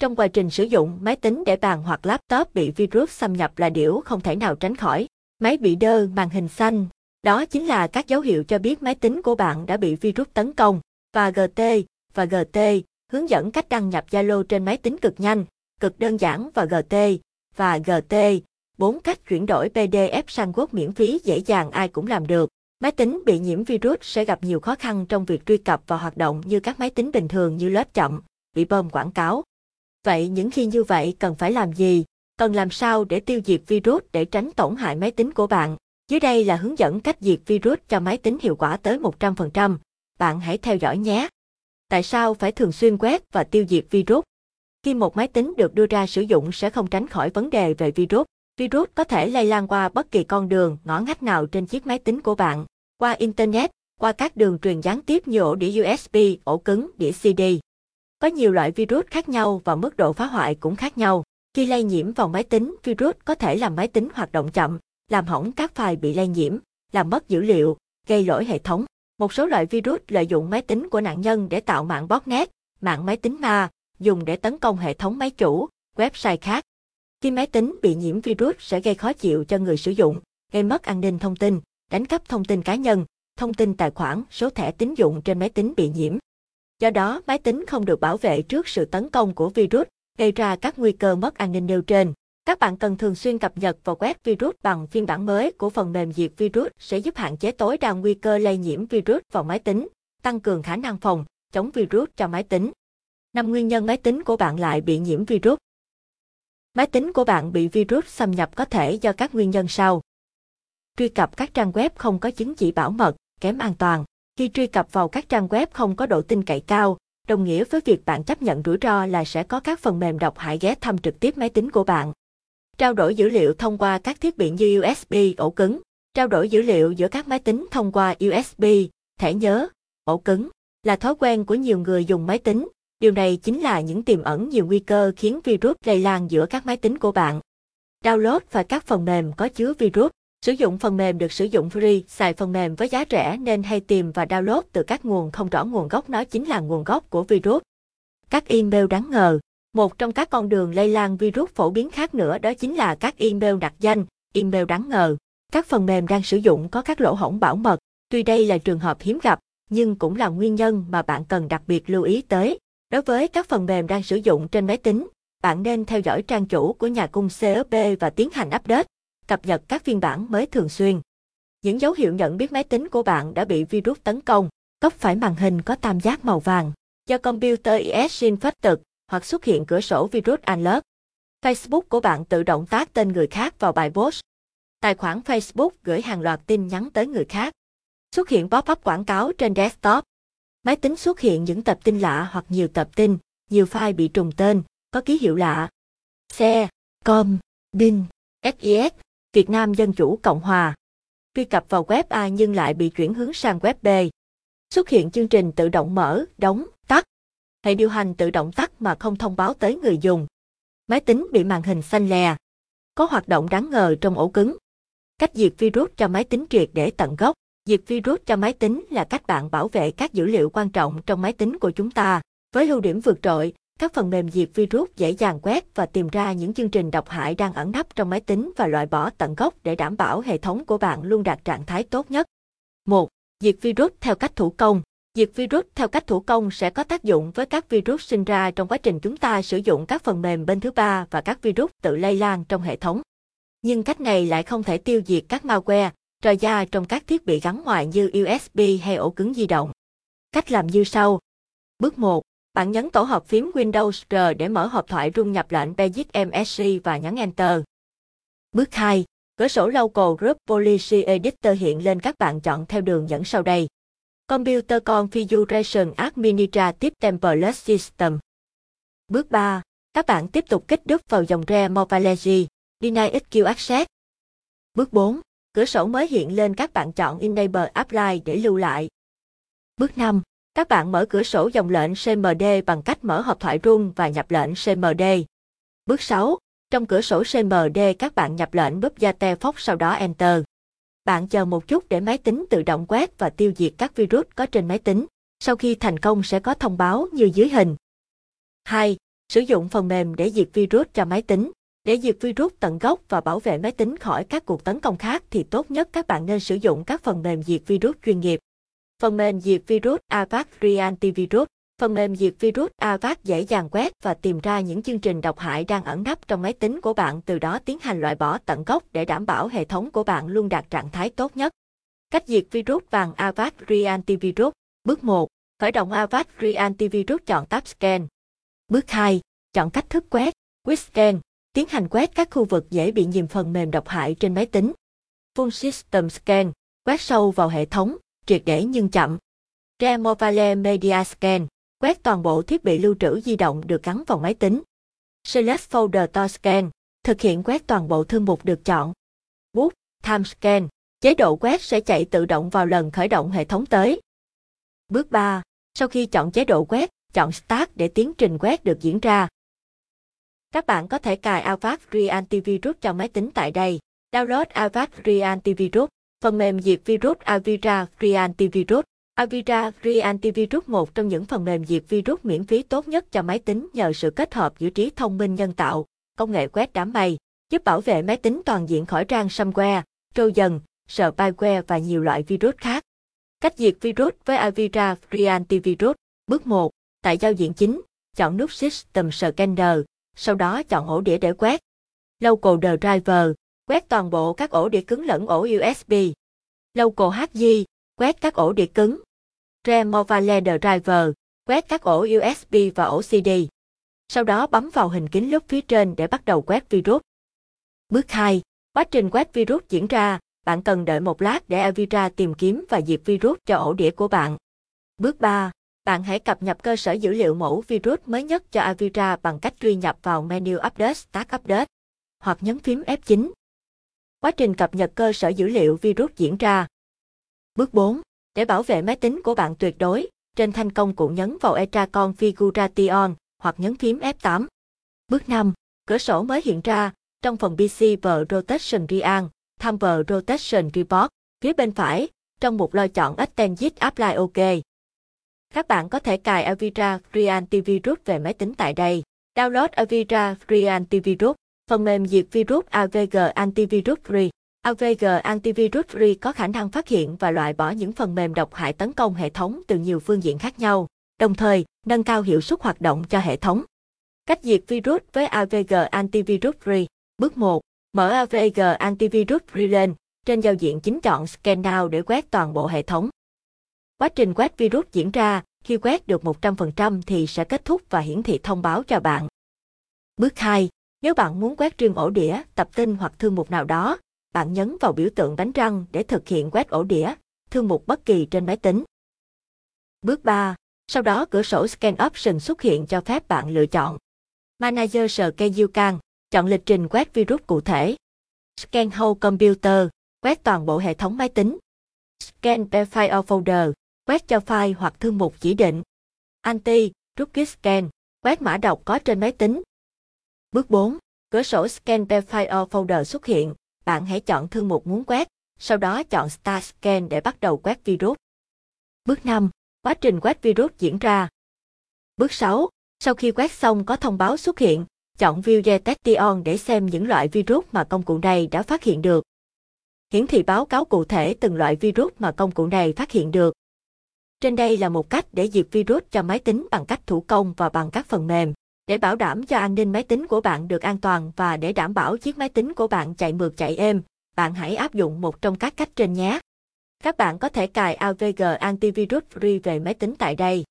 Trong quá trình sử dụng, máy tính để bàn hoặc laptop bị virus xâm nhập là điều không thể nào tránh khỏi. Máy bị đơ, màn hình xanh, đó chính là các dấu hiệu cho biết máy tính của bạn đã bị virus tấn công. Và GT, và GT, hướng dẫn cách đăng nhập Zalo trên máy tính cực nhanh, cực đơn giản và GT, và GT, bốn cách chuyển đổi PDF sang Word miễn phí dễ dàng ai cũng làm được. Máy tính bị nhiễm virus sẽ gặp nhiều khó khăn trong việc truy cập và hoạt động như các máy tính bình thường như lớp chậm, bị bơm quảng cáo. Vậy những khi như vậy cần phải làm gì? Cần làm sao để tiêu diệt virus để tránh tổn hại máy tính của bạn? Dưới đây là hướng dẫn cách diệt virus cho máy tính hiệu quả tới 100%. Bạn hãy theo dõi nhé. Tại sao phải thường xuyên quét và tiêu diệt virus? Khi một máy tính được đưa ra sử dụng sẽ không tránh khỏi vấn đề về virus. Virus có thể lây lan qua bất kỳ con đường, ngõ ngách nào trên chiếc máy tính của bạn, qua Internet, qua các đường truyền gián tiếp như ổ đĩa USB, ổ cứng, đĩa CD. Có nhiều loại virus khác nhau và mức độ phá hoại cũng khác nhau. Khi lây nhiễm vào máy tính, virus có thể làm máy tính hoạt động chậm, làm hỏng các file bị lây nhiễm, làm mất dữ liệu, gây lỗi hệ thống. Một số loại virus lợi dụng máy tính của nạn nhân để tạo mạng botnet, mạng máy tính ma, dùng để tấn công hệ thống máy chủ, website khác. Khi máy tính bị nhiễm virus sẽ gây khó chịu cho người sử dụng, gây mất an ninh thông tin, đánh cắp thông tin cá nhân, thông tin tài khoản, số thẻ tín dụng trên máy tính bị nhiễm. Do đó, máy tính không được bảo vệ trước sự tấn công của virus, gây ra các nguy cơ mất an ninh nêu trên. Các bạn cần thường xuyên cập nhật và quét virus bằng phiên bản mới của phần mềm diệt virus sẽ giúp hạn chế tối đa nguy cơ lây nhiễm virus vào máy tính, tăng cường khả năng phòng, chống virus cho máy tính. Năm nguyên nhân máy tính của bạn lại bị nhiễm virus. Máy tính của bạn bị virus xâm nhập có thể do các nguyên nhân sau. Truy cập các trang web không có chứng chỉ bảo mật, kém an toàn. Khi truy cập vào các trang web không có độ tin cậy cao, đồng nghĩa với việc bạn chấp nhận rủi ro là sẽ có các phần mềm độc hại ghé thăm trực tiếp máy tính của bạn. Trao đổi dữ liệu thông qua các thiết bị như USB, ổ cứng. Trao đổi dữ liệu giữa các máy tính thông qua USB, thẻ nhớ, ổ cứng là thói quen của nhiều người dùng máy tính. Điều này chính là những tiềm ẩn nhiều nguy cơ khiến virus lây lan giữa các máy tính của bạn. Download và các phần mềm có chứa virus. Sử dụng phần mềm được sử dụng free, xài phần mềm với giá rẻ nên hay tìm và download từ các nguồn không rõ nguồn gốc nó chính là nguồn gốc của virus. Các email đáng ngờ một trong các con đường lây lan virus phổ biến khác nữa đó chính là các email đặt danh, email đáng ngờ. Các phần mềm đang sử dụng có các lỗ hổng bảo mật, tuy đây là trường hợp hiếm gặp, nhưng cũng là nguyên nhân mà bạn cần đặc biệt lưu ý tới. Đối với các phần mềm đang sử dụng trên máy tính, bạn nên theo dõi trang chủ của nhà cung CSP và tiến hành update, cập nhật các phiên bản mới thường xuyên. Những dấu hiệu nhận biết máy tính của bạn đã bị virus tấn công, góc phải màn hình có tam giác màu vàng. Do computer is infected, hoặc xuất hiện cửa sổ virus alert. Facebook của bạn tự động tác tên người khác vào bài post. Tài khoản Facebook gửi hàng loạt tin nhắn tới người khác. Xuất hiện pop-up quảng cáo trên desktop. Máy tính xuất hiện những tập tin lạ hoặc nhiều tập tin, nhiều file bị trùng tên, có ký hiệu lạ. Xe, com, bin, SIS, Việt Nam Dân Chủ Cộng Hòa. Truy cập vào web A nhưng lại bị chuyển hướng sang web B. Xuất hiện chương trình tự động mở, đóng, tắt hệ điều hành tự động tắt mà không thông báo tới người dùng. Máy tính bị màn hình xanh lè. Có hoạt động đáng ngờ trong ổ cứng. Cách diệt virus cho máy tính triệt để tận gốc. Diệt virus cho máy tính là cách bạn bảo vệ các dữ liệu quan trọng trong máy tính của chúng ta. Với ưu điểm vượt trội, các phần mềm diệt virus dễ dàng quét và tìm ra những chương trình độc hại đang ẩn nấp trong máy tính và loại bỏ tận gốc để đảm bảo hệ thống của bạn luôn đạt trạng thái tốt nhất. 1. Diệt virus theo cách thủ công. Diệt virus theo cách thủ công sẽ có tác dụng với các virus sinh ra trong quá trình chúng ta sử dụng các phần mềm bên thứ ba và các virus tự lây lan trong hệ thống. Nhưng cách này lại không thể tiêu diệt các malware, trò da trong các thiết bị gắn ngoài như USB hay ổ cứng di động. Cách làm như sau. Bước 1. Bạn nhấn tổ hợp phím Windows R để mở hộp thoại rung nhập lệnh Basic MSC và nhấn Enter. Bước 2. Cửa sổ Local Group Policy Editor hiện lên các bạn chọn theo đường dẫn sau đây. Computer Configuration Administrative Template System. Bước 3. Các bạn tiếp tục kích đúp vào dòng re Morphology, Deny SQ Access. Bước 4. Cửa sổ mới hiện lên các bạn chọn Enable Apply để lưu lại. Bước 5. Các bạn mở cửa sổ dòng lệnh CMD bằng cách mở hộp thoại rung và nhập lệnh CMD. Bước 6. Trong cửa sổ CMD các bạn nhập lệnh búp te phóc sau đó Enter. Bạn chờ một chút để máy tính tự động quét và tiêu diệt các virus có trên máy tính. Sau khi thành công sẽ có thông báo như dưới hình. 2. Sử dụng phần mềm để diệt virus cho máy tính. Để diệt virus tận gốc và bảo vệ máy tính khỏi các cuộc tấn công khác thì tốt nhất các bạn nên sử dụng các phần mềm diệt virus chuyên nghiệp. Phần mềm diệt virus Avast Free Antivirus Phần mềm diệt virus Avast dễ dàng quét và tìm ra những chương trình độc hại đang ẩn nấp trong máy tính của bạn từ đó tiến hành loại bỏ tận gốc để đảm bảo hệ thống của bạn luôn đạt trạng thái tốt nhất. Cách diệt virus bằng Avast Free Antivirus Bước 1. Khởi động Avast Free Antivirus chọn tab Scan. Bước 2. Chọn cách thức quét, Quick Scan, tiến hành quét các khu vực dễ bị nhiễm phần mềm độc hại trên máy tính. Full System Scan, quét sâu vào hệ thống, triệt để nhưng chậm. Removable Media Scan, quét toàn bộ thiết bị lưu trữ di động được gắn vào máy tính. Select Folder to Scan, thực hiện quét toàn bộ thư mục được chọn. Boot, Time Scan, chế độ quét sẽ chạy tự động vào lần khởi động hệ thống tới. Bước 3. Sau khi chọn chế độ quét, chọn Start để tiến trình quét được diễn ra. Các bạn có thể cài Avast Free Antivirus cho máy tính tại đây. Download Avast Free Antivirus, phần mềm diệt virus Avira Free Antivirus. Avira Free Antivirus một trong những phần mềm diệt virus miễn phí tốt nhất cho máy tính nhờ sự kết hợp giữa trí thông minh nhân tạo, công nghệ quét đám mây, giúp bảo vệ máy tính toàn diện khỏi trang ransomware, trojan, spyware và nhiều loại virus khác. Cách diệt virus với Avira Free Antivirus. Bước 1. Tại giao diện chính, chọn nút System Scanner, sau đó chọn ổ đĩa để quét. Local Driver, quét toàn bộ các ổ đĩa cứng lẫn ổ USB. Local HZ, quét các ổ đĩa cứng. Removable Driver, quét các ổ USB và ổ CD. Sau đó bấm vào hình kính lúp phía trên để bắt đầu quét virus. Bước 2. Quá trình quét virus diễn ra, bạn cần đợi một lát để Avira tìm kiếm và diệt virus cho ổ đĩa của bạn. Bước 3. Bạn hãy cập nhật cơ sở dữ liệu mẫu virus mới nhất cho Avira bằng cách truy nhập vào menu Update Start Update hoặc nhấn phím F9. Quá trình cập nhật cơ sở dữ liệu virus diễn ra. Bước 4. Để bảo vệ máy tính của bạn tuyệt đối, trên thanh công cụ nhấn vào Extra Configuration hoặc nhấn phím F8. Bước 5. Cửa sổ mới hiện ra, trong phần PC và Rotation Real, tham vào Rotation Report, phía bên phải, trong mục lo chọn Extended Apply OK. Các bạn có thể cài Avira Free Antivirus về máy tính tại đây. Download Avira Free Antivirus, phần mềm diệt virus AVG Antivirus Free. AVG Antivirus Free có khả năng phát hiện và loại bỏ những phần mềm độc hại tấn công hệ thống từ nhiều phương diện khác nhau, đồng thời nâng cao hiệu suất hoạt động cho hệ thống. Cách diệt virus với AVG Antivirus Free. Bước 1. Mở AVG Antivirus Free lên, trên giao diện chính chọn Scan Now để quét toàn bộ hệ thống. Quá trình quét virus diễn ra, khi quét được 100% thì sẽ kết thúc và hiển thị thông báo cho bạn. Bước 2. Nếu bạn muốn quét riêng ổ đĩa, tập tin hoặc thư mục nào đó, bạn nhấn vào biểu tượng bánh răng để thực hiện quét ổ đĩa, thư mục bất kỳ trên máy tính. Bước 3. Sau đó cửa sổ Scan Option xuất hiện cho phép bạn lựa chọn. Manager Schedule chọn lịch trình quét virus cụ thể. Scan Whole Computer, quét toàn bộ hệ thống máy tính. Scan per file folder, quét cho file hoặc thư mục chỉ định. Anti, Rookie Scan, quét mã độc có trên máy tính. Bước 4. Cửa sổ Scan Profile file folder xuất hiện, bạn hãy chọn thư mục muốn quét, sau đó chọn Start Scan để bắt đầu quét virus. Bước 5. Quá trình quét virus diễn ra. Bước 6. Sau khi quét xong có thông báo xuất hiện, chọn View Detection để xem những loại virus mà công cụ này đã phát hiện được. Hiển thị báo cáo cụ thể từng loại virus mà công cụ này phát hiện được. Trên đây là một cách để diệt virus cho máy tính bằng cách thủ công và bằng các phần mềm. Để bảo đảm cho an ninh máy tính của bạn được an toàn và để đảm bảo chiếc máy tính của bạn chạy mượt chạy êm, bạn hãy áp dụng một trong các cách trên nhé. Các bạn có thể cài AVG Antivirus Free về máy tính tại đây.